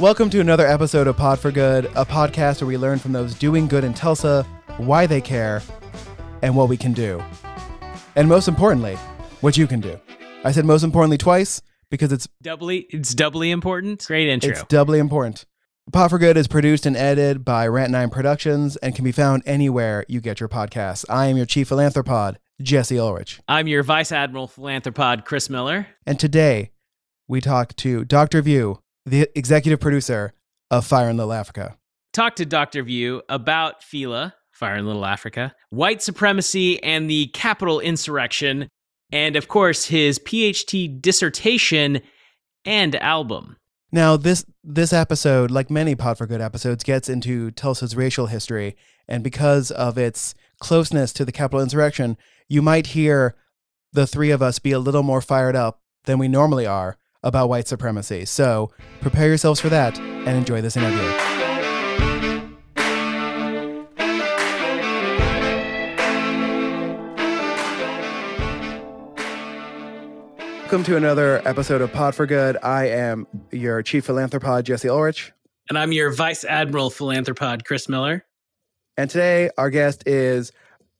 Welcome to another episode of Pod for Good, a podcast where we learn from those doing good in Tulsa why they care and what we can do. And most importantly, what you can do. I said most importantly twice because it's Doubly, it's doubly important. Great intro. it's doubly important. Pod for Good is produced and edited by Rant9 Productions and can be found anywhere you get your podcasts. I am your chief philanthropod, Jesse Ulrich. I'm your Vice Admiral Philanthropod, Chris Miller. And today we talk to Dr. View, the executive producer of Fire in Little Africa. Talk to Dr. View about Fila, Fire in Little Africa, white supremacy and the Capitol insurrection, and of course his PhD dissertation and album. Now, this this episode, like many Pod for Good episodes, gets into Tulsa's racial history, and because of its closeness to the Capitol insurrection, you might hear the three of us be a little more fired up than we normally are about white supremacy. So prepare yourselves for that and enjoy this interview. Welcome to another episode of Pod for Good. I am your chief philanthropod, Jesse Ulrich. And I'm your Vice Admiral Philanthropod, Chris Miller. And today, our guest is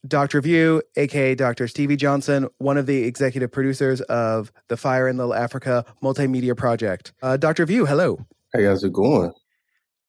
Dr. View, aka Dr. Stevie Johnson, one of the executive producers of the Fire in Little Africa multimedia project. Uh, Dr. View, hello. Hey, how's it going?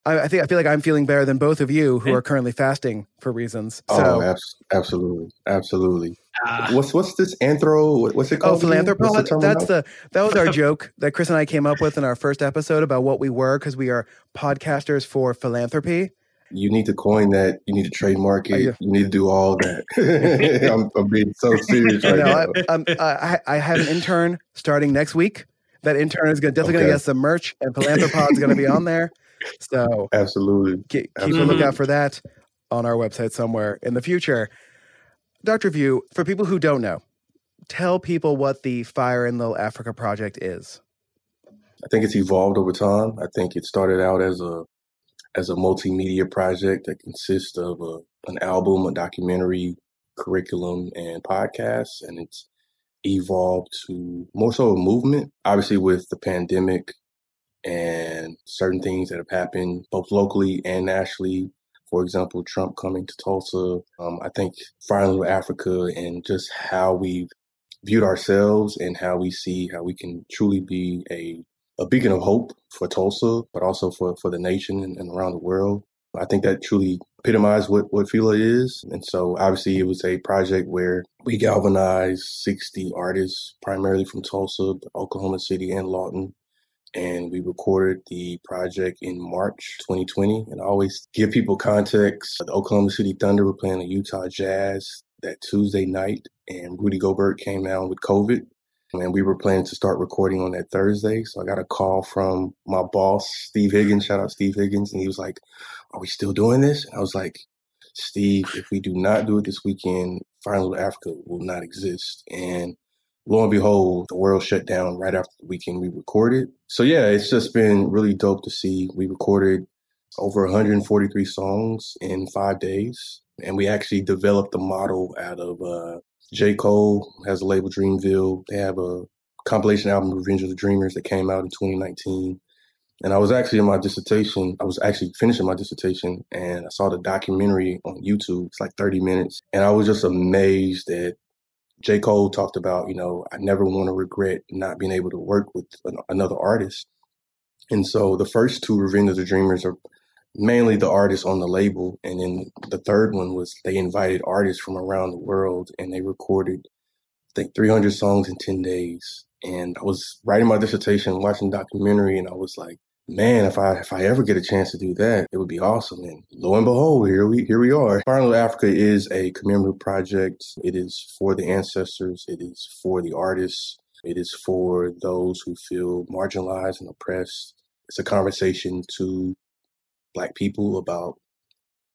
I, I think I feel like I'm feeling better than both of you who are currently fasting for reasons. oh, So, abs- absolutely, absolutely. Ah, What's what's this anthro? What's it oh, called? again? What's philanthropod. term That's the that was our joke that Chris and I came up with in our first episode about what we were because we are podcasters for philanthropy. You need to coin that. You need to trademark it. you- You need to do all that. I'm, I'm being so serious right no, now. I, I, I have an intern starting next week. That intern is gonna, definitely going to get some merch, and Philanthropod's going to be on there. So Absolutely. keep, keep a Absolutely. lookout for that on our website somewhere in the future. Dr. View, for people who don't know, tell people what the Fire in Little Africa project is. I think it's evolved over time. I think it started out as a as a multimedia project that consists of a, an album, a documentary, curriculum, and podcasts, and it's evolved to more so a movement. Obviously, with the pandemic and certain things that have happened both locally and nationally. For example, Trump coming to Tulsa. Um, I think in Africa and just how we've viewed ourselves and how we see how we can truly be a a beacon of hope for Tulsa, but also for, for the nation and, and around the world. I think that truly epitomized what, what FILA is. And so obviously it was a project where we galvanized 60 artists, primarily from Tulsa, Oklahoma City and Lawton. And we recorded the project in March 2020. And I always give people context. The Oklahoma City Thunder were playing the Utah Jazz that Tuesday night, and Rudy Gobert came down with COVID and we were planning to start recording on that Thursday. So I got a call from my boss, Steve Higgins. Shout out Steve Higgins, and he was like, "Are we still doing this?" And I was like, "Steve, if we do not do it this weekend, in Africa will not exist." And lo and behold, the world shut down right after the weekend we recorded. So yeah, it's just been really dope to see. We recorded over 143 songs in five days, and we actually developed the model out of. Uh, J. Cole has a label Dreamville. They have a compilation album, Revenge of the Dreamers, that came out in 2019. And I was actually in my dissertation, I was actually finishing my dissertation, and I saw the documentary on YouTube. It's like 30 minutes. And I was just amazed that J. Cole talked about, you know, I never want to regret not being able to work with an, another artist. And so the first two Revenge of the Dreamers are mainly the artists on the label. And then the third one was they invited artists from around the world and they recorded, I think, 300 songs in 10 days. And I was writing my dissertation, watching documentary, and I was like, man, if I if I ever get a chance to do that, it would be awesome. And lo and behold, here we here we are. Fire Africa is a commemorative project. It is for the ancestors. It is for the artists. It is for those who feel marginalized and oppressed. It's a conversation to black people about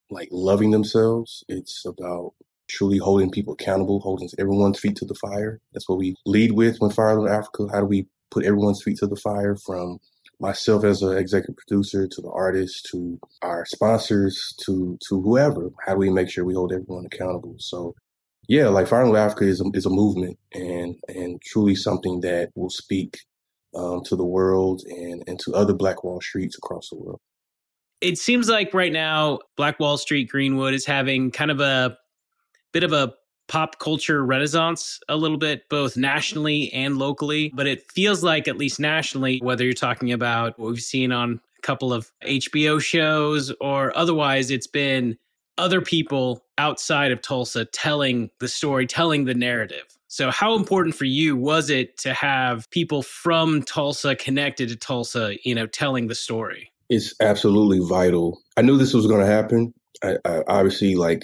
like loving themselves. It's about truly holding people accountable, holding everyone's feet to the fire. That's what we lead with when Fire in Africa. How do we put everyone's feet to the fire from myself as an executive producer to the artists to our sponsors to to whoever? How do we make sure we hold everyone accountable? So yeah, like Fire in Africa is a, is a movement and and truly something that will speak um, to the world and, and to other Black Wall Streets across the world. It seems like right now, Black Wall Street Greenwood is having kind of a bit of a pop culture renaissance a little bit, both nationally and locally. But it feels like, at least nationally, whether you're talking about what we've seen on a couple of HBO shows or otherwise, it's been other people outside of Tulsa telling the story, telling the narrative. So, how important for you was it to have people from Tulsa connected to Tulsa, you know, telling the story? It's absolutely vital. I knew this was going to happen. I, I, obviously, like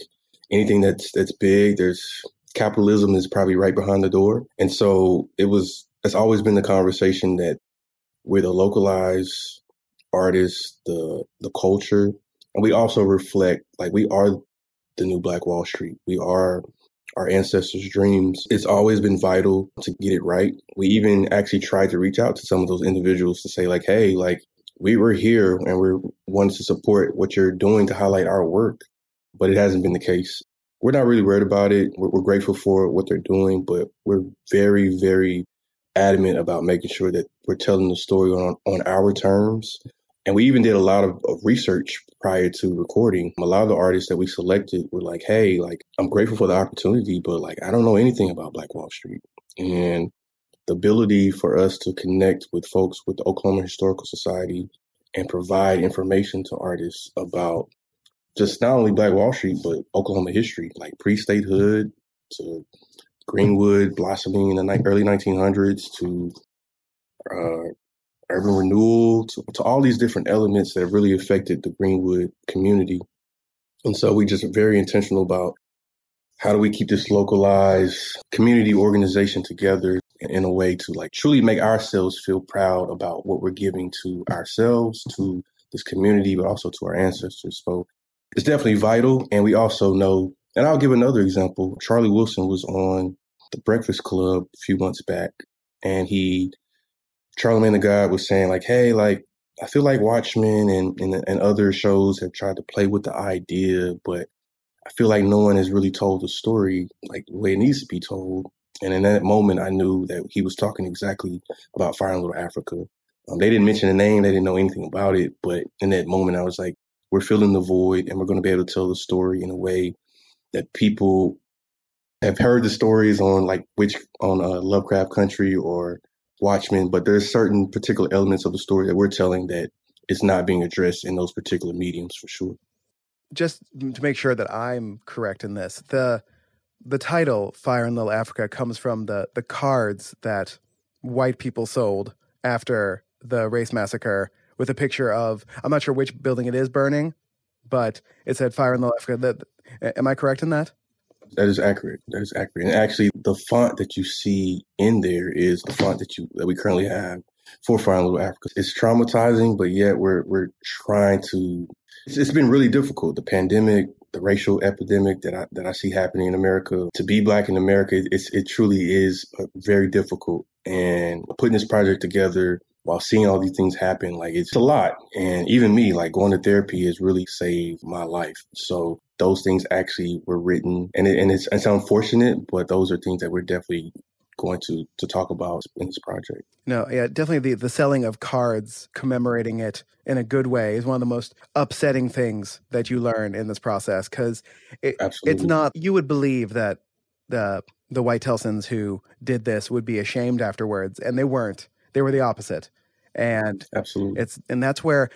anything that's that's big, there's capitalism is probably right behind the door, and so it was. It's always been the conversation that we're the localized artists, the the culture, and we also reflect like we are the new Black Wall Street. We are our ancestors' dreams. It's always been vital to get it right. We even actually tried to reach out to some of those individuals to say, like, hey, like, we were here and we wanted to support what you're doing to highlight our work, but it hasn't been the case. We're not really worried about it. We're, we're grateful for what they're doing, but we're very, very adamant about making sure that we're telling the story on on our terms and we even did a lot of, of, research prior to recording. A lot of the artists that we selected were like, hey, like, I'm grateful for the opportunity, but like, I don't know anything about Black Wall Street. And the ability for us to connect with folks with the Oklahoma Historical Society and provide information to artists about just not only Black Wall Street, but Oklahoma history, like pre statehood to Greenwood blossoming in the early 1900s to uh, urban renewal, to, to all these different elements that really affected the Greenwood community. And so we just are very intentional about how do we keep this localized community organization together in a way to like truly make ourselves feel proud about what we're giving to ourselves, to this community, but also to our ancestors. So it's definitely vital. And we also know, and I'll give another example. Charlie Wilson was on the Breakfast Club a few months back, and he Charlemagne the God was saying like, hey, like I feel like Watchmen and, and and other shows have tried to play with the idea, but I feel like no one has really told the story like the way it needs to be told. And in that moment, I knew that he was talking exactly about Fire in Little Africa. Um, they didn't mention the name, they didn't know anything about it, but in that moment, I was like, we're filling the void, and we're going to be able to tell the story in a way that people have heard the stories on like which on uh, Lovecraft Country or Watchmen, but there's certain particular elements of the story that we're telling that is not being addressed in those particular mediums for sure. Just to make sure that I'm correct in this, the the title "Fire in Little Africa" comes from the the cards that white people sold after the race massacre with a picture of I'm not sure which building it is burning, but it said "Fire in Little Africa." That, am I correct in that? That is accurate. That is accurate. And actually, the font that you see in there is the font that you that we currently have for Fire in Little Africa. It's traumatizing, but yet we're we're trying to. It's, it's been really difficult. The pandemic, the racial epidemic that I that I see happening in America. To be black in America, it's it truly is uh, very difficult. And putting this project together while seeing all these things happen, like it's a lot. And even me, like going to therapy has really saved my life. So those things actually were written and it, and it's, it's unfortunate, but those are things that we're definitely going to to talk about in this project. No, yeah, definitely the the selling of cards commemorating it in a good way is one of the most upsetting things that you learn in this process because it, it's not you would believe that the the white Tulsans who did this would be ashamed afterwards and they weren't they were the opposite. And absolutely, it's and that's where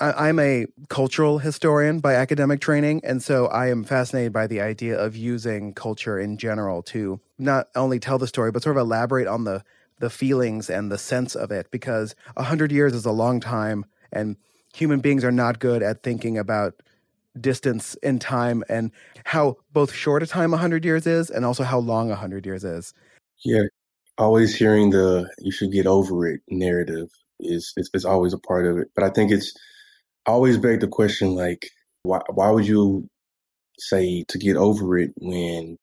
I, am a cultural historian by academic training, and so I am fascinated by the idea of using culture in general to not only tell the story but sort of elaborate on the the feelings and the sense of it. Because hundred years is a long time, and human beings are not good at thinking about distance in time and how both short a time a hundred years is, and also how long a hundred years is. Yeah, always hearing the "you should get over it" narrative is, is is always a part of it. But I think it's always beg the question like why why would you say to get over it when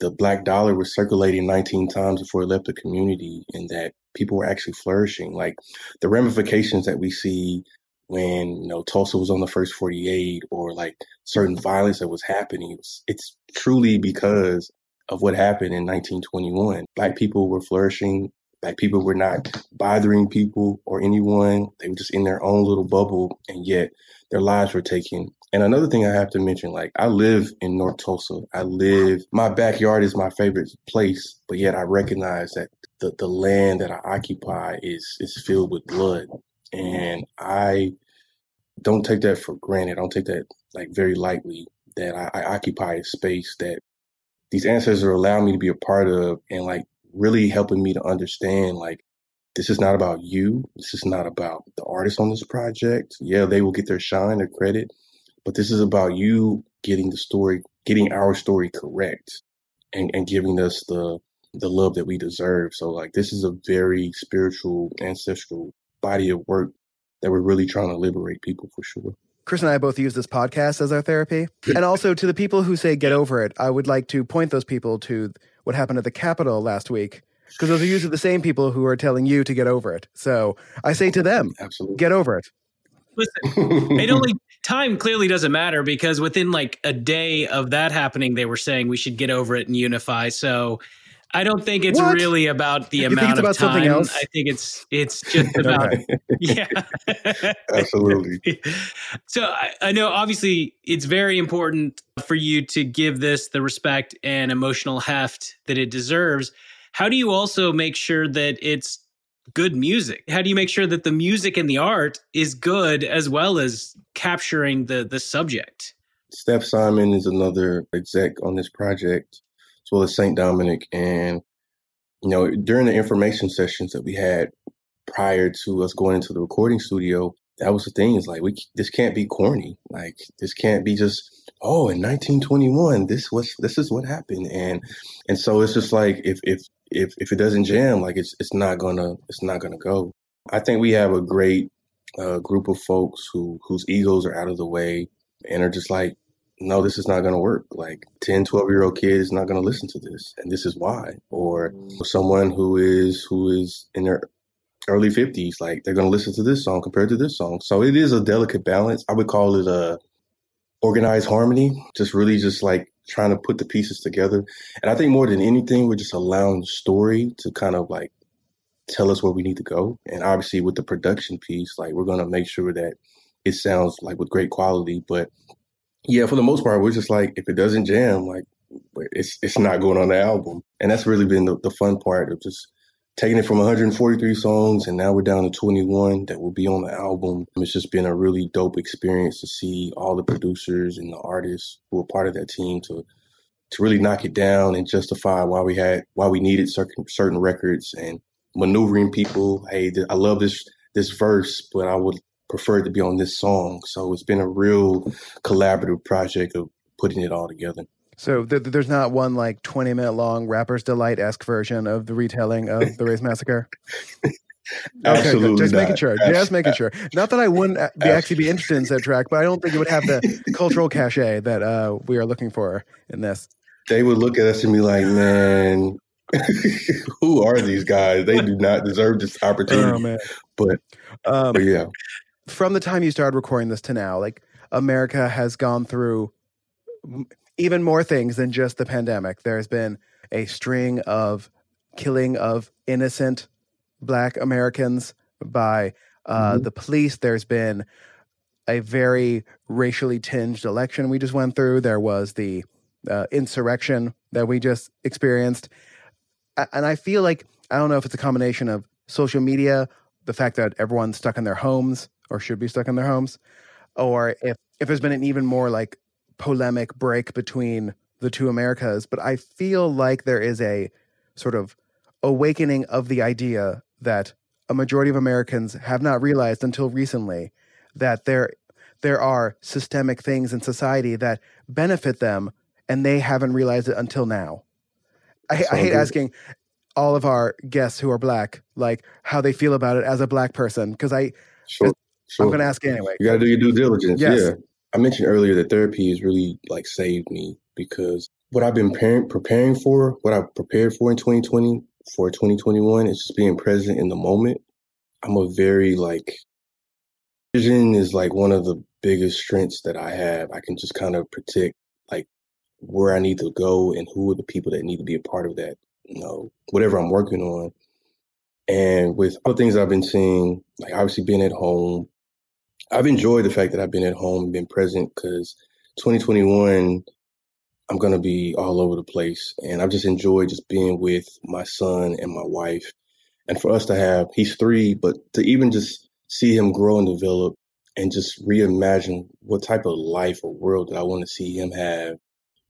the black dollar was circulating 19 times before it left the community and that people were actually flourishing? Like the ramifications that we see when you know Tulsa was on the first 48 or like certain violence that was happening it's truly because of what happened in 1921 black people were flourishing Like people were not bothering people or anyone. They were just in their own little bubble, and yet their lives were taken. And another thing I have to mention, like I live in North Tulsa. I live, my backyard is my favorite place, but yet I recognize that the, the land that I occupy is is filled with blood. And I don't take that for granted. I don't take that like very lightly that I, I occupy a space that these ancestors allowing me to be a part of and like really helping me to understand like this is not about you. This is not about the artists on this project. Yeah, they will get their shine, their credit, but this is about you getting the story, getting our story correct and, and giving us the the love that we deserve. So like this is a very spiritual, ancestral body of work that we're really trying to liberate people for sure. Chris and I both use this podcast as our therapy. And also to the people who say get over it, I would like to point those people to what happened at the Capitol last week. Because those are usually the same people who are telling you to get over it. So I say to them, Absolutely. get over it. Listen, it only time clearly doesn't matter because within like a day of that happening, they were saying we should get over it and unify. So I don't think it's What? really about the You think amount it's of about something else? I think it's it's just about yeah. Absolutely. so I, I know obviously it's very important for you to give this the respect and emotional heft that it deserves. How do you also make sure that it's good music? How do you make sure that the music and the art is good as well as capturing the the subject? Steph Simon is another exec on this project, as well as St. Domonick. And, you know, during the information sessions that we had prior to us going into the recording studio, that was the thing is like, we, this can't be corny. Like, this can't be just, oh, in 1921, this was, this is what happened. And, and so it's just like, if, if, if, if it doesn't jam, like it's, it's not gonna, it's not gonna go. I think we have a great uh, group of folks who, whose egos are out of the way and are just like, no, this is not going to work. Like 10, 12 year old kid is not going to listen to this. And this is why. Or mm-hmm. someone who is, who is in their early 50s, like they're going to listen to this song compared to this song. So it is a delicate balance. I would call it a organized harmony, just really just like trying to put the pieces together. And I think more than anything, we're just allowing the story to kind of like tell us where we need to go. And obviously with the production piece, like we're going to make sure that it sounds like with great quality. But yeah, for the most part, we're just like, if it doesn't jam, like it's it's not going on the album. And that's really been the, the fun part of just taking it from 143 songs and now we're down to 21 that will be on the album. It's just been a really dope experience to see all the producers and the artists who are part of that team to to really knock it down and justify why we had why we needed certain certain records and maneuvering people. Hey, I love this this verse, but I would prefer it to be on this song. So it's been a real collaborative project of putting it all together. So th- th- there's not one like 20 minute long Rapper's Delight esque version of the retelling of the Race Massacre. Okay. Absolutely Just making sure. Just making sure. Not that I wouldn't be actually be interested in said track, but I don't think it would have the cultural cachet that uh, we are looking for in this. They would look at us and be like, "Man, who are these guys? They do not deserve this Oh opportunity." man. But, Um, but yeah, from the time you started recording this to now, like America has gone through even more things than just the pandemic. There's been a string of killing of innocent Black Americans by uh, Mhm. the police. There's been a very racially tinged election we just went through. There was the uh, insurrection that we just experienced. And I feel like, I don't know if it's a combination of social media, the fact that everyone's stuck in their homes or should be stuck in their homes, or if, if there's been an even more like polemic break between the two Americas. But I feel like there is a sort of awakening of the idea that a majority of Americans have not realized until recently that there there are systemic things in society that benefit them and they haven't realized it until now. I, So I hate asking all of our guests who are black like how they feel about it as a black person because I sure, sure. I'm going to ask anyway. You got to do your due diligence. Yes. Yeah. I mentioned earlier that therapy has really like saved me because what I've been preparing, preparing for, what I've prepared for in 2020 for 2021 is just being present in the moment. I'm a very like vision is like one of the biggest strengths that I have. I can just kind of predict like where I need to go and who are the people that need to be a part of that, you know, whatever I'm working on. And with all the things I've been seeing, like obviously being at home, I've enjoyed the fact that I've been at home and been present because 2021, I'm to be all over the place. And I've just enjoyed just being with my son and my wife. And for us to have, he's three, but to even just see him grow and develop and just reimagine what type of life or world that I want to see him have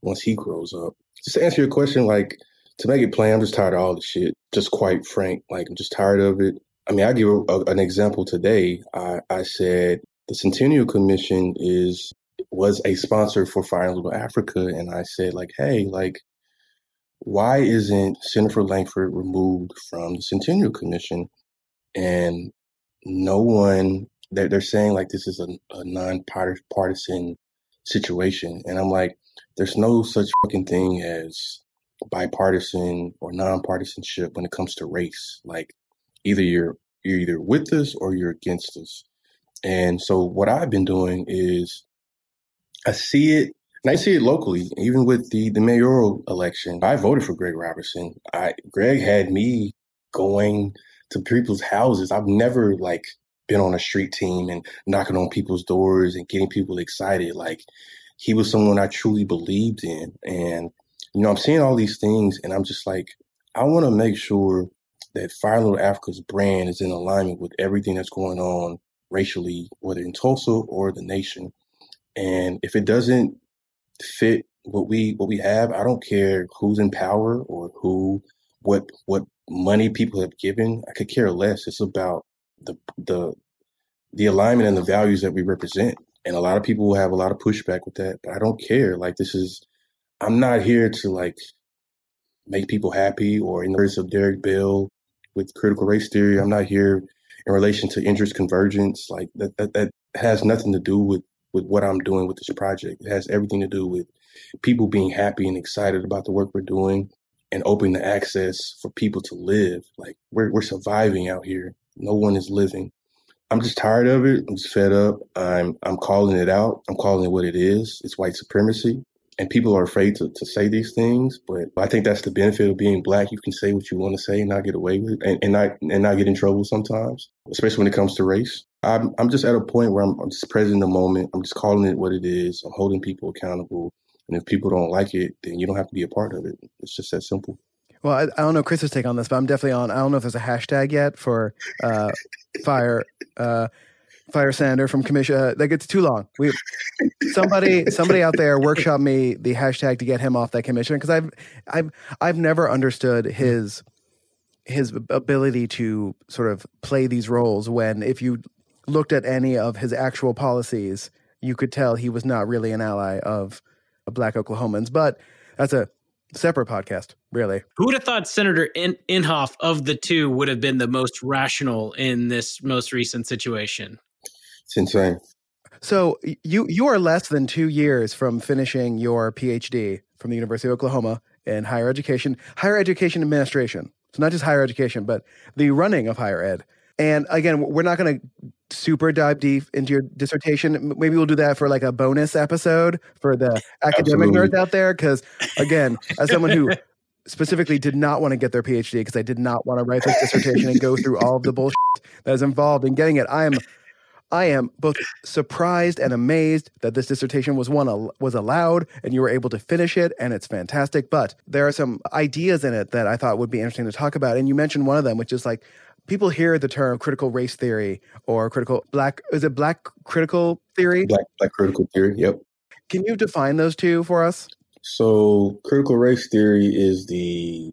once he grows up. Just to answer your question, like to make it plain, I'm just tired of all the shit. Just quite frank, like I'm just tired of it. I mean, I give a, an example today. I, I said the Centennial Commission is was a sponsor for Fire Little Africa, and I said like, hey, like, why isn't Senator Lankford removed from the Centennial Commission? And no one they're, they're saying like this is a, a non-partisan situation, and I'm like, there's no such fucking thing as bipartisan or nonpartisanship when it comes to race. Like either you're you're either with us or you're against us. And so what I've been doing is I see it and I see it locally, even with the the mayoral election. I voted for Greg Robinson. I Greg had me going to people's houses. I've never like been on a street team and knocking on people's doors and getting people excited. Like he was someone I truly believed in. And you know, I'm seeing all these things and I'm just like, I want to make sure that Fire Little Africa's brand is in alignment with everything that's going on racially, whether in Tulsa or the nation. And if it doesn't fit what we what we have, I don't care who's in power or who what what money people have given. I could care less. It's about the the the alignment and the values that we represent. And a lot of people will have a lot of pushback with that, but I don't care. Like this is I'm not here to like make people happy or in the words of Derrick Bell with critical race theory, I'm not here in relation to interest convergence. Like that, that, that has nothing to do with, with what I'm doing with this project. It has everything to do with people being happy and excited about the work we're doing and opening the access for people to live. Like we're, we're surviving out here. No one is living. I'm just tired of it. I'm just fed up. I'm, I'm calling it out. I'm calling it what it is. It's white supremacy and people are afraid to, to say these things but i think that's the benefit of being black. You can say what you want to say and not get away with it and, and not and not get in trouble sometimes especially when it comes to race. I'm, I'm just at a point where I'm, I'm just present in the moment. I'm just calling it what it is. I'm holding people accountable. And if people don't like it then you don't have to be a part of it. It's just that simple. Well, I, I, don't know Chris's take on this, but I'm definitely on. I don't know if there's a hashtag yet for uh, fire uh, fire senator from commission. Uh, like it's too long. We somebody somebody out there workshop me the hashtag to get him off that commission because I've I've I've never understood his his ability to sort of play these roles when if you looked at any of his actual policies, you could tell he was not really an ally of, of black Oklahomans. But that's a separate podcast, really. Who would have thought Senator In- Inhofe of the two would have been the most rational in this most recent situation? It's insane. So you you are less than two years from finishing your PhD from the University of Oklahoma in higher education, higher education administration. So not just higher education, but the running of higher ed. And again, we're not going to super dive deep into your dissertation. Maybe we'll do that for like a bonus episode for the academic Absolutely. nerds out there. Because again, as someone who specifically did not want to get their PhD because I did not want to write this dissertation and go through all of the bullshit that is involved in getting it. I am I am both surprised and amazed that this dissertation was one was allowed and you were able to finish it and it's fantastic. But there are some ideas in it that I thought would be interesting to talk about. And you mentioned one of them, which is like people hear the term critical race theory or critical black is it black critical theory? Black black critical theory, yep. Can you define those two for us? So critical race theory is the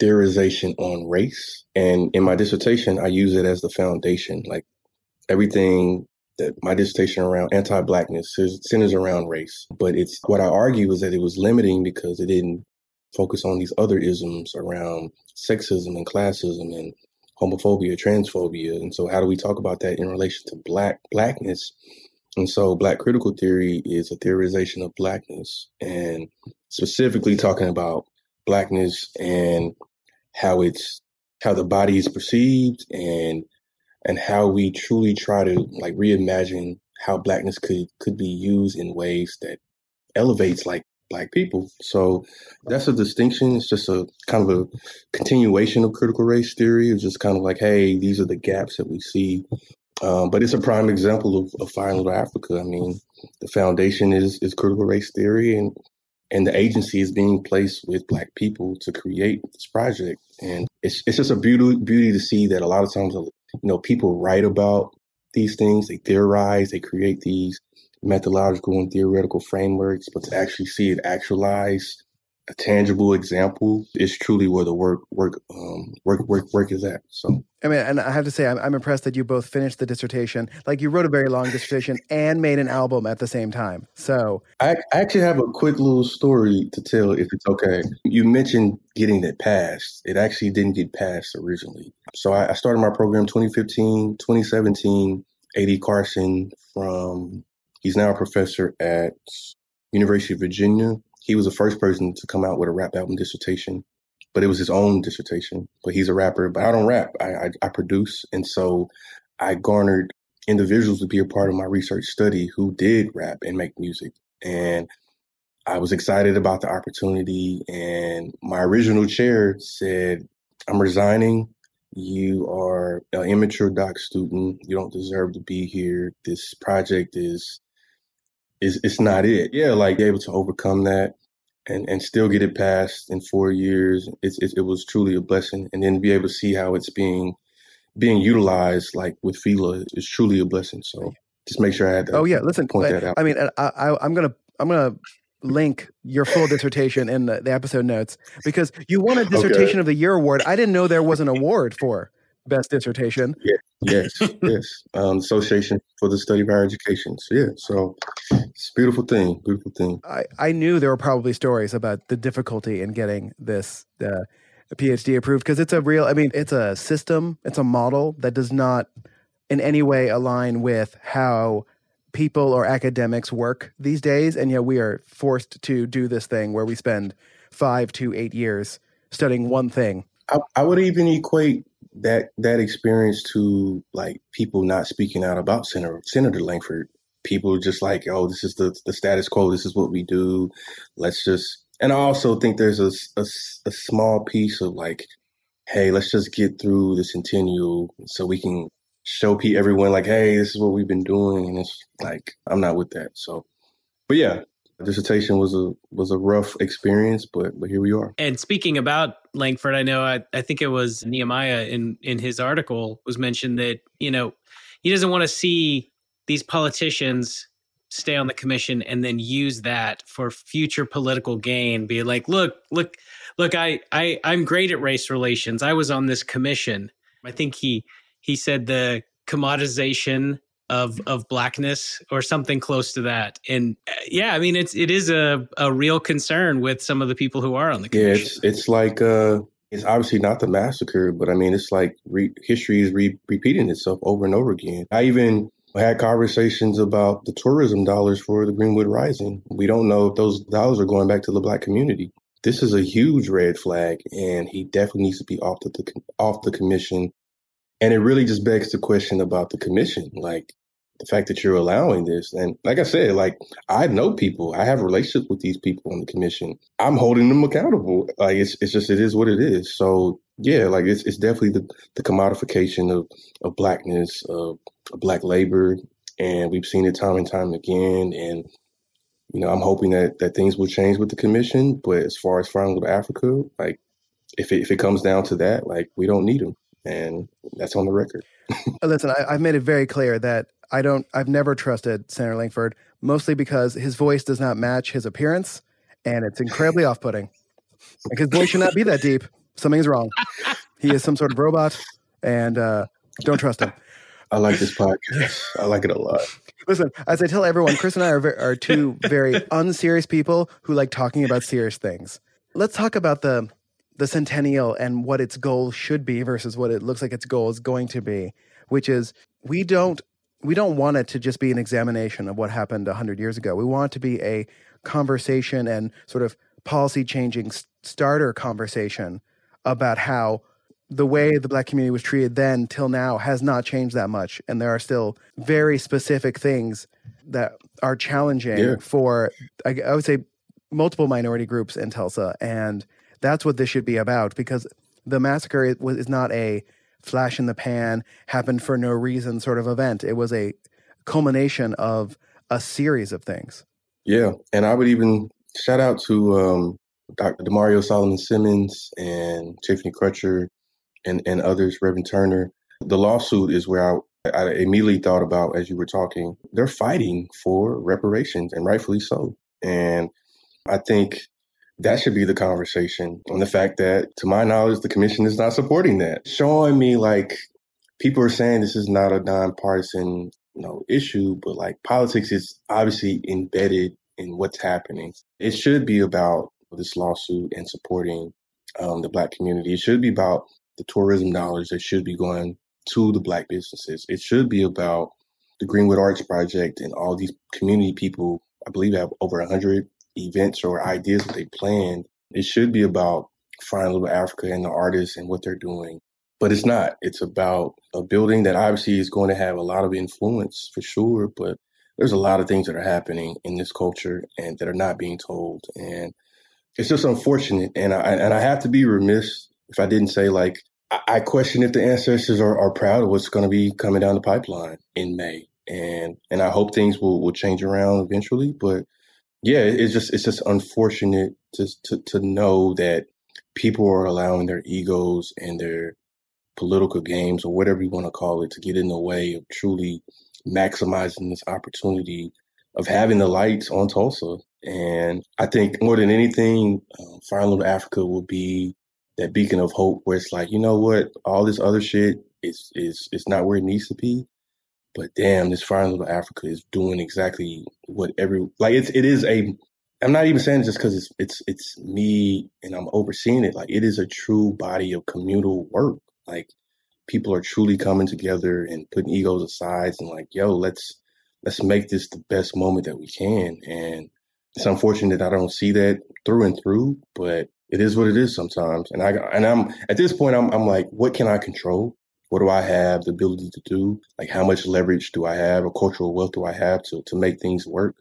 theorization on race. And in my dissertation, I use it as the foundation. Like everything that my dissertation around anti-blackness centers around race. But it's what I argue is that it was limiting because it didn't focus on these other isms around sexism and classism and homophobia, transphobia. And so how do we talk about that in relation to black blackness? And so black critical theory is a theorization of blackness and specifically talking about blackness and how it's how the body is perceived and and how we truly try to like reimagine how blackness could could be used in ways that elevates like black people. So that's a distinction. It's just a kind of a continuation of critical race theory. It's just kind of like, hey, these are the gaps that we see. Um, but it's a prime example of, of Fire Little Africa. I mean, the foundation is is critical race theory, and and the agency is being placed with Black people to create this project. And it's it's just a beauty beauty to see that a lot of times, you know, people write about these things, they theorize, they create these methodological and theoretical frameworks, but to actually see it actualized, a tangible example is truly where the work work um, work work work is at. So I mean, and I have to say, I'm, I'm impressed that you both finished the dissertation. Like you wrote a very long dissertation and made an album at the same time. So I, I actually have a quick little story to tell, if it's okay. You mentioned getting it passed. It actually didn't get passed originally. So I, I started my program 2015, 2017. A.D. Carson from He's now a professor at University of Virginia. He was the first person to come out with a rap album dissertation, but it was his own dissertation. But he's a rapper, but I don't rap. I, I, I produce, and so I garnered individuals to be a part of my research study who did rap and make music, and I was excited about the opportunity. And my original chair said, "I'm resigning you are an immature doc student. You don't deserve to be here. This project is is it's not it. Yeah, like able to overcome that and and still get it passed in four years. It's it, it was truly a blessing, and then be able to see how it's being being utilized, like with Fila, is truly a blessing. So just make sure I had to. Oh yeah, listen. point that out. I mean, I, I I'm gonna I'm gonna link your full dissertation in the, the, episode notes because you won a dissertation okay. of the year award. I didn't know there was an award for best dissertation. Yeah, yes, yes. Um, Association for the Study of Higher Education. So yeah, so it's a beautiful thing, beautiful thing. I, I knew there were probably stories about the difficulty in getting this uh, PhD approved because it's a real. I mean, it's a system, it's a model that does not in any way align with how people or academics work these days, and yet we are forced to do this thing where we spend five to eight years studying one thing. I, I would even equate that that experience to like people not speaking out about Senator Senator Lankford, People just like, oh, this is the the status quo. This is what we do. Let's just. And I also think there's a, a, a small piece of like, hey, let's just get through the centennial so we can show people everyone like, hey, this is what we've been doing, and it's like I'm not with that. So, but yeah, dissertation was a was a rough experience, but but here we are. And speaking about Lankford, I know I, I think it was Nehemiah in in his article was mentioned that you know he doesn't want to see these politicians stay on the commission and then use that for future political gain. Be like, look, look, look, I I I'm great at race relations. I was on this commission. I think he he said the commoditization of of blackness or something close to that. And uh, yeah, I mean it's it is a a real concern with some of the people who are on the commission. Yeah, it's it's like uh it's obviously not the massacre, but I mean it's like re- history is re- repeating itself over and over again. I even had conversations about the tourism dollars for the Greenwood Rising. We don't know if those dollars are going back to the black community. This is a huge red flag, and he definitely needs to be off the, the off the commission. And it really just begs the question about the commission. Like, the fact that you're allowing this. And like I said, like I know people, I have relationships with these people on the commission. I'm holding them accountable. Like it's it's just it is what it is. So yeah, like it's it's definitely the the commodification of of blackness, of black labor, and we've seen it time and time again. And you know, I'm hoping that that things will change with the commission. But as far as in Little Africa, like if it, if it comes down to that, like we don't need them, and that's on the record. Listen, I, have made it very clear that I don't. I've never trusted Senator Lankford, mostly because his voice does not match his appearance, and it's incredibly off-putting. Like his voice should not be that deep. Something's wrong. He is some sort of robot, and uh, don't trust him. I like this podcast. I like it a lot. Listen, as I tell everyone, Chris and I are, are two very unserious people who like talking about serious things. Let's talk about the the centennial and what its goal should be versus what it looks like its goal is going to be, which is we don't we don't want it to just be an examination of what happened 100 years ago. We want it to be a conversation and sort of policy changing starter conversation about how the way the black community was treated then till now has not changed that much and there are still very specific things that are challenging yeah. for I, I, would say multiple minority groups in Tulsa, and that's what this should be about because the massacre is not a flash in the pan, happened for no reason sort of event. It was a culmination of a series of things. Yeah, and I would even shout out to um, Dr. Damario Solomon Simmons and Tiffany Crutcher and, and others, Reverend Turner. The lawsuit is where I, I immediately thought about as you were talking. They're fighting for reparations, and rightfully so. And I think that should be the conversation on the fact that, to my knowledge, the commission is not supporting that. Showing me like people are saying this is not a nonpartisan you know, issue, but like politics is obviously embedded in what's happening. It should be about this lawsuit and supporting um, the black community. It should be about the tourism dollars that should be going to the black businesses. It should be about the Greenwood Arts Project and all these community people. I believe have over 100 events or ideas that they planned. It should be about Fire Little Africa and the artists and what they're doing. But it's not. It's about a building that obviously is going to have a lot of influence for sure, but there's a lot of things that are happening in this culture and that are not being told. And it's just unfortunate. And I and I have to be remiss if I didn't say like I question if the ancestors are, are proud of what's going to be coming down the pipeline in May. And and I hope things will, will change around eventually. But yeah, it's just it's just unfortunate to, to to know that people are allowing their egos and their political games or whatever you want to call it to get in the way of truly maximizing this opportunity of having the lights on Tulsa. And I think more than anything, uh, Africa will be that beacon of hope where it's like, you know what, all this other shit is is is not where it needs to be. But damn, this Fire Little Africa is doing exactly what every like it's it is a I'm not even saying just because it's it's it's me and I'm overseeing it. Like it is a true body of communal work. Like people are truly coming together and putting egos aside and like, yo, let's let's make this the best moment that we can. And it's unfortunate that I don't see that through and through, but it is what it is sometimes. And I and I'm at this point I'm I'm like, what can I control? What do I have the ability to do? Like how much leverage do I have or cultural wealth do I have to to make things work?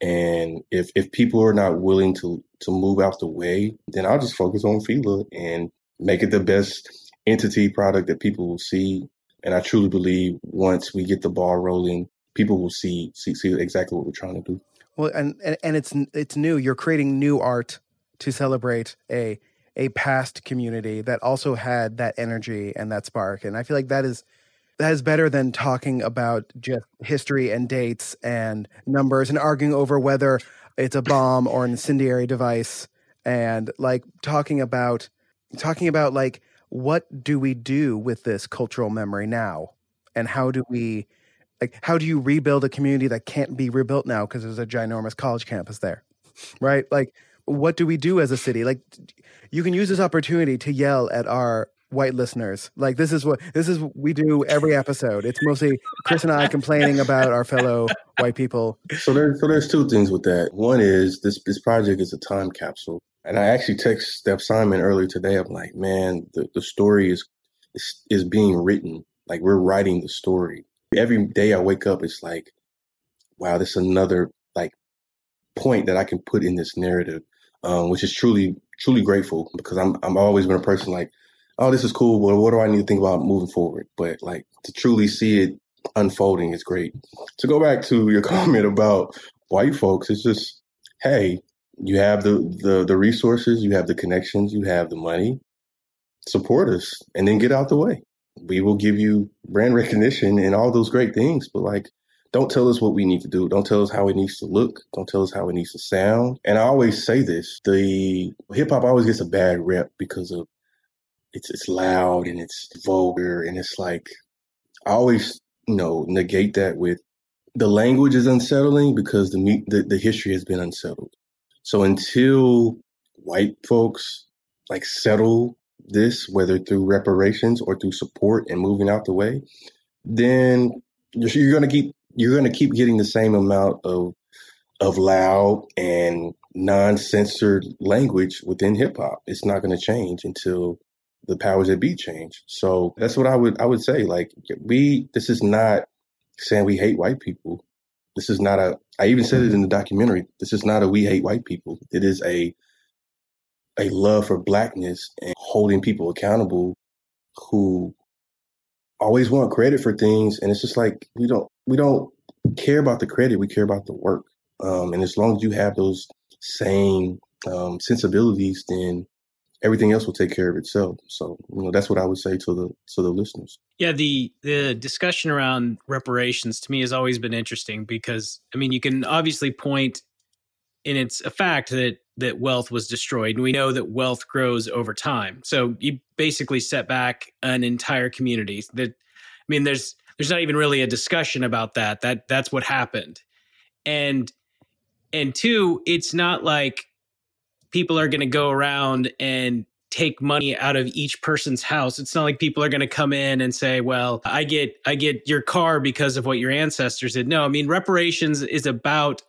And if if people are not willing to to move out the way, then I'll just focus on Fila and make it the best entity product that people will see. And I truly believe once we get the ball rolling, people will see see, see exactly what we're trying to do. Well, and, and and it's it's new. You're creating new art to celebrate a a past community that also had that energy and that spark. And I feel like that is that is better than talking about just history and dates and numbers and arguing over whether it's a bomb or an incendiary device. And like talking about talking about like what do we do with this cultural memory now? And how do we like how do you rebuild a community that can't be rebuilt now because there's a ginormous college campus there? Right? Like what do we do as a city? Like you can use this opportunity to yell at our white listeners. Like this is what this is what we do every episode. It's mostly chris and i complaining about our fellow white people. So there's so there's two things with that. One is this this project is a time capsule. And i actually text steph simon earlier today. I'm like man the, the story is, is is being written. Like we're writing the story. Every day i wake up it's like wow this is another like point that i can put in this narrative um, which is truly truly grateful because I'm I'm always been a person like, oh, this is cool, but what do I need to think about moving forward? But like to truly see it unfolding is great. To go back to your comment about white folks, it's just, hey, you have the the the resources, you have the connections, you have the money. Support us and then get out the way. We will give you brand recognition and all those great things, but like don't tell us what we need to do. Don't tell us how it needs to look. Don't tell us how it needs to sound. And I always say this: the hip hop always gets a bad rep because of it's it's loud and it's vulgar and it's like I always you know negate that with the language is unsettling because the the, the history has been unsettled. So until white folks like settle this, whether through reparations or through support and moving out the way, then you're, going to keep you're going to keep getting the same amount of of loud and non-censored language within hip hop. It's not going to change until the powers that be change. So that's what I would I would say. Like we, this is not saying we hate white people. this is not a. I even said it in the documentary. This is not a we hate white people. It is a a love for blackness and holding people accountable who always want credit for things and it's just like we don't we don't care about the credit we care about the work. Um, and as long as you have those same um, sensibilities then everything else will take care of itself. So you know that's what i would say to the to the listeners. Yeah the the discussion around reparations to me has always been interesting because i mean you can obviously point and it's a fact that that wealth was destroyed and we know that wealth grows over time. So you basically set back an entire community that i mean there's there's not even really a discussion about that. That that's what happened. And and two it's not like people are going to go around and take money out of each person's house. It's not like people are going to come in and say well i get i get your car because of what your ancestors did. No i mean reparations is about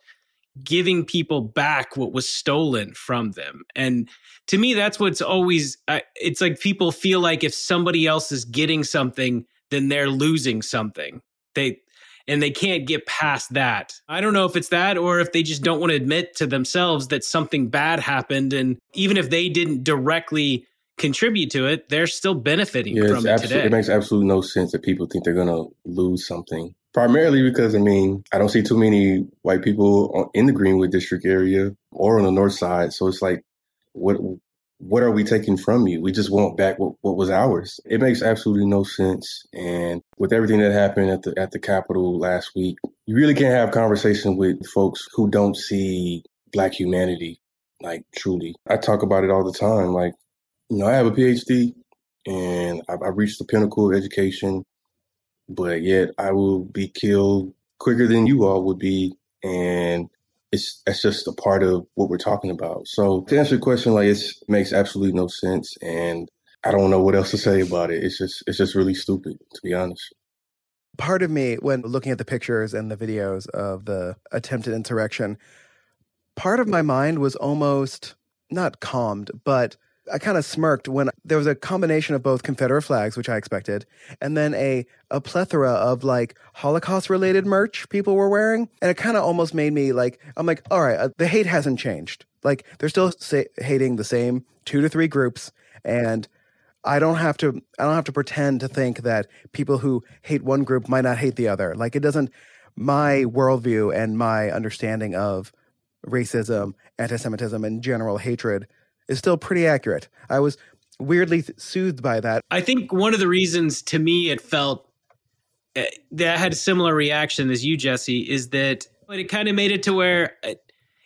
giving people back what was stolen from them. And to me, that's what's always, uh, it's like people feel like if somebody else is getting something, then they're losing something. They, and they can't get past that. I don't know if it's that or if they just don't want to admit to themselves that something bad happened. And even if they didn't directly contribute to it, they're still benefiting yeah, from it today. It makes absolutely no sense that people think they're going to lose something primarily because I mean I don't see too many white people in the Greenwood district area or on the north side. So it's like, what what are we taking from you? We just want back what, what was ours. It makes absolutely no sense. And with everything that happened at the at the Capitol last week, you really can't have conversation with folks who don't see Black humanity like truly. I talk about it all the time. Like, you know, I have a PhD and I've, I've reached the pinnacle of education but yet I will be killed quicker than you all would be. And it's that's just a part of what we're talking about. So to answer your question, like it makes absolutely no sense, and I don't know what else to say about it. It's just it's just really stupid, to be honest. Part of me, when looking at the pictures and the videos of the attempted insurrection, part of my mind was almost not calmed, but I kind of smirked when there was a combination of both Confederate flags, which I expected, and then a a plethora of like Holocaust related merch people were wearing, and it kind of almost made me like I'm like, all right, uh, the hate hasn't changed. Like they're still say, hating the same two to three groups, and I don't have to I don't have to pretend to think that people who hate one group might not hate the other. Like it doesn't my worldview and my understanding of racism, anti-Semitism, and general hatred is still pretty accurate. I was weirdly soothed by that. I think one of the reasons to me it felt uh, that I had a similar reaction as you, Jesse, is that it kind of made it to where uh,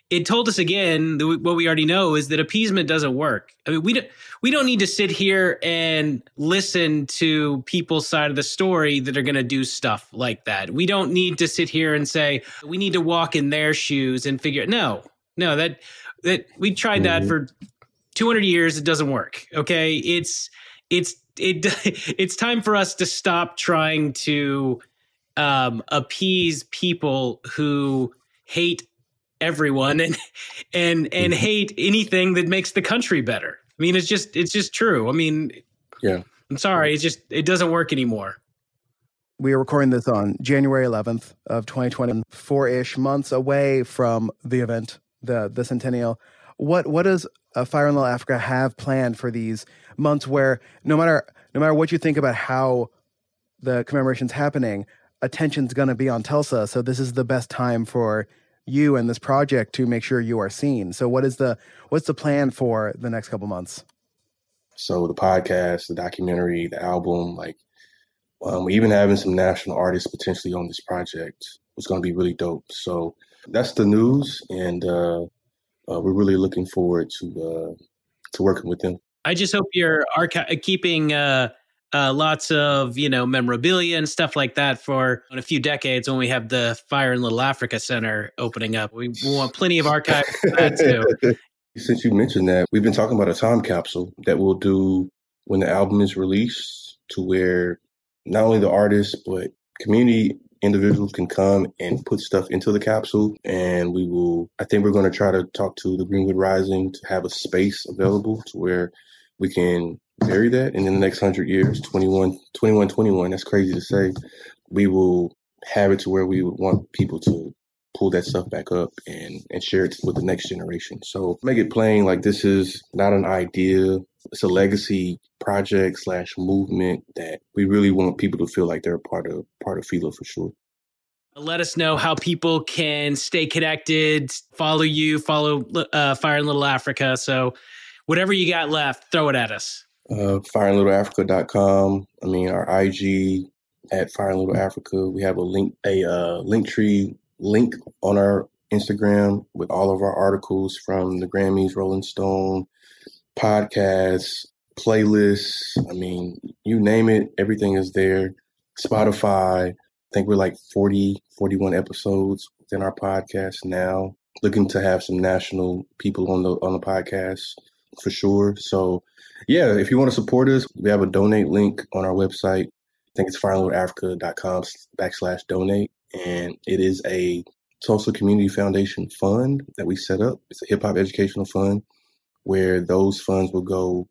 it told us again what we already know is that appeasement doesn't work. I mean, we don't we don't need to sit here and listen to people's side of the story that are going to do stuff like that. We don't need to sit here and say we need to walk in their shoes and figure. No, no, that that we tried that mm-hmm. for 200 years it doesn't work okay? It's it's it it's time for us to stop trying to um, appease people who hate everyone and and and mm-hmm. hate anything that makes the country better. I mean it's just it's just true. I mean yeah. I'm sorry it's just it doesn't work anymore. We are recording this on January 11th of 2020, four-ish months away from the event, the the centennial. What what does uh, Fire in Little Africa have planned for these months where no matter no matter what you think about how the commemoration's happening, attention's going to be on Tulsa. So this is the best time for you and this project to make sure you are seen. So what is the what's the plan for the next couple months? So the podcast, the documentary, the album, like um, even having some national artists potentially on this project was going to be really dope. So that's the news, and uh, uh, we're really looking forward to uh, to working with them. I just hope you're archi- keeping uh, uh, lots of you know memorabilia and stuff like that for in a few decades when we have the Fire in Little Africa Center opening up. We want plenty of archives for that too. Since you mentioned that, we've been talking about a time capsule that we'll do when the album is released, to where not only the artists but community individuals can come and put stuff into the capsule and we will i think we're going to try to talk to the greenwood rising to have a space available to where we can bury that and in the next 100 years 21 21 21 that's crazy to say we will have it to where we would want people to pull that stuff back up and and share it with the next generation. So make it plain like this is not an idea. It's a legacy project slash movement that we really want people to feel like they're a part of part of Fila for sure. Let us know how people can stay connected, follow you, follow uh, Fire in Little Africa. So, whatever you got left, throw it at us. Uh, FireInLittleAfrica.com. I mean, our IG at Fire in Little Africa. We have a link, a uh, Linktree link on our Instagram with all of our articles from the Grammys, Rolling Stone, podcasts, playlists. I mean, you name it, everything is there. Spotify. I think we're like 40, 41 episodes within our podcast now. Looking to have some national people on the on the podcast for sure. So yeah, if you want to support us, we have a donate link on our website. I think it's firelittleafrica.com backslash donate. And it is a Tulsa Community Foundation fund that we set up. It's a hip hop educational fund where those funds will go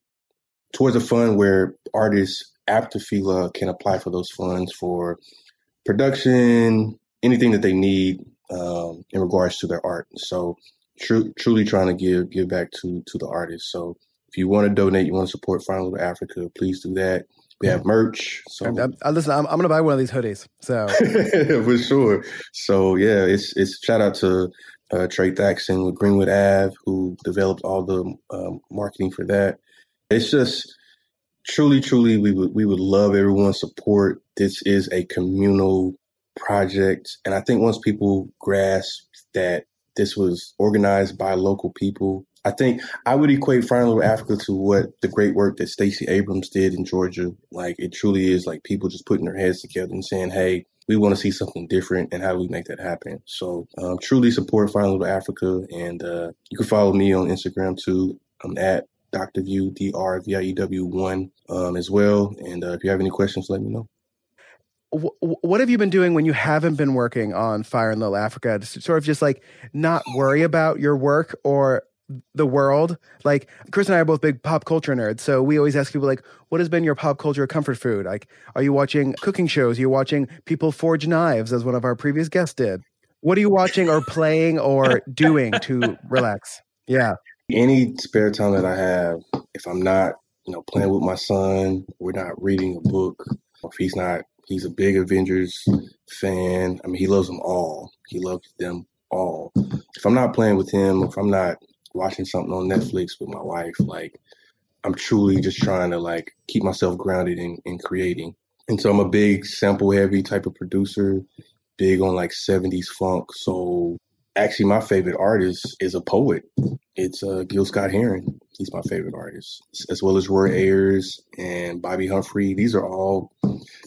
towards a fund where artists after Fila can apply for those funds for production, anything that they need um, in regards to their art. So tr- truly trying to give give back to to the artists. So if you want to donate, you want to support in Africa, please do that. We have merch. So I'm, I'm, uh, listen, I'm, I'm, gonna buy one of these hoodies. So for sure. So yeah, it's it's shout out to uh, Trey Thaxton with Greenwood Ave who developed all the um, marketing for that. It's just truly, truly, we would we would love everyone's support. This is a communal project, and I think once people grasp that this was organized by local people, I think I would equate Little Africa to what the great work that Stacey Abrams did in Georgia. Like it truly is like people just putting their heads together and saying, "Hey, we want to see something different, and how do we make that happen?" So, um, truly support Fire in Little Africa, and uh, you can follow me on Instagram too. I'm at Dr. View D R V I E W one um, as well. And uh, if you have any questions, let me know. What have you been doing when you haven't been working on Fire in Little Africa? To sort of just like not worry about your work or the world. Like Chris and I are both big pop culture nerds, so we always ask people like, "What has been your pop culture comfort food?" Like, are you watching cooking shows? Are you watching people forge knives, as one of our previous guests did? What are you watching or playing or doing to relax? Yeah. Any spare time that I have, if I'm not, you know, playing with my son, we're not reading a book, if he's not, he's a big Avengers fan. I mean, he loves them all. He loves them all. If I'm not playing with him, if I'm not watching something on Netflix with my wife, like I'm truly just trying to like keep myself grounded in, in creating. And so I'm a big sample heavy type of producer, big on like 70s funk, So Actually, my favorite artist is a poet. It's uh, Gil Scott Heron. He's my favorite artist, as well as Roy Ayers and Bobbi Humphrey. These are all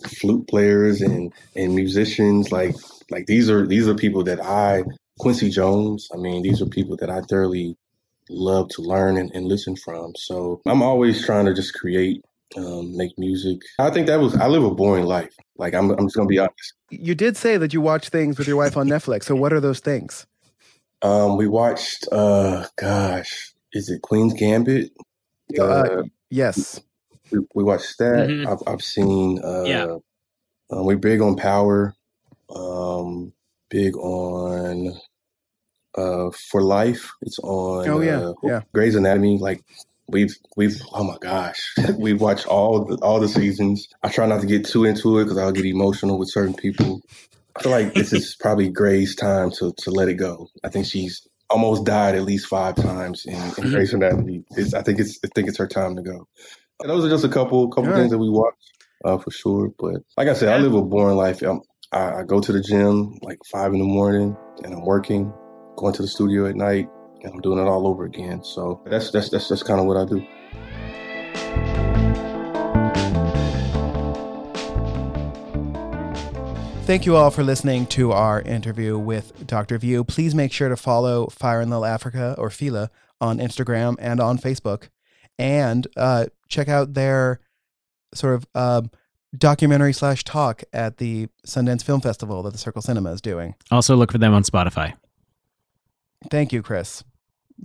flute players and and musicians. Like like these are these are people that I Quincy Jones. I mean, these are people that I thoroughly love to learn and, and listen from. So I'm always trying to just create, um, make music. I think that was I live a boring life. Like I'm, I'm just gonna be honest. You did say that you watch things with your wife on Netflix. So what are those things? Um, we watched. Uh, gosh, is it Queen's Gambit? Uh, uh, yes. We, we, watched that. Mm-hmm. I've, I've seen. Uh, yeah. Uh, we're big on Power. Um, big on uh, for life. It's on. Oh yeah, uh, yeah. Grey's Anatomy. Like we've we've oh my gosh, we've watched all the, all the seasons. I try not to get too into it because I'll get emotional with certain people. I feel like this is probably Grey's time to to let it go. I think she's almost died at least five times in, in mm-hmm. Grey's Anatomy. It's, I think it's I think it's her time to go. And those are just a couple couple all things right. that we watch uh, for sure. But like I said, I live a boring life. I'm, I, I go to the gym like five in the morning, and I'm working going to the studio at night, and I'm doing it all over again. So that's that's that's that's kind of what I do. Thank you all for listening to our interview with Dr. View. Please make sure to follow Fire in Little Africa or Fila on Instagram and on Facebook, and uh, check out their sort of uh, documentary slash talk at the Sundance Film Festival that the Circle Cinema is doing. Also, look for them on Spotify. Thank you, Chris,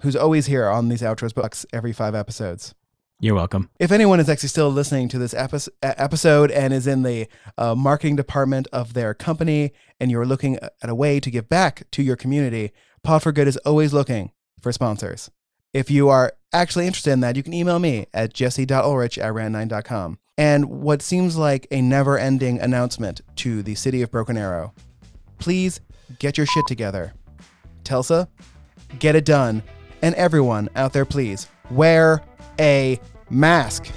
who's always here on these outros books every five episodes. You're welcome. If anyone is actually still listening to this episode and is in the uh, marketing department of their company and you're looking at a way to give back to your community, Pod for Good is always looking for sponsors. If you are actually interested in that, you can email me at jesse.ulrich at rand9.com. And what seems like a never ending announcement to the city of Broken Arrow please get your shit together. Tulsa, get it done. And everyone out there, please wear a mask.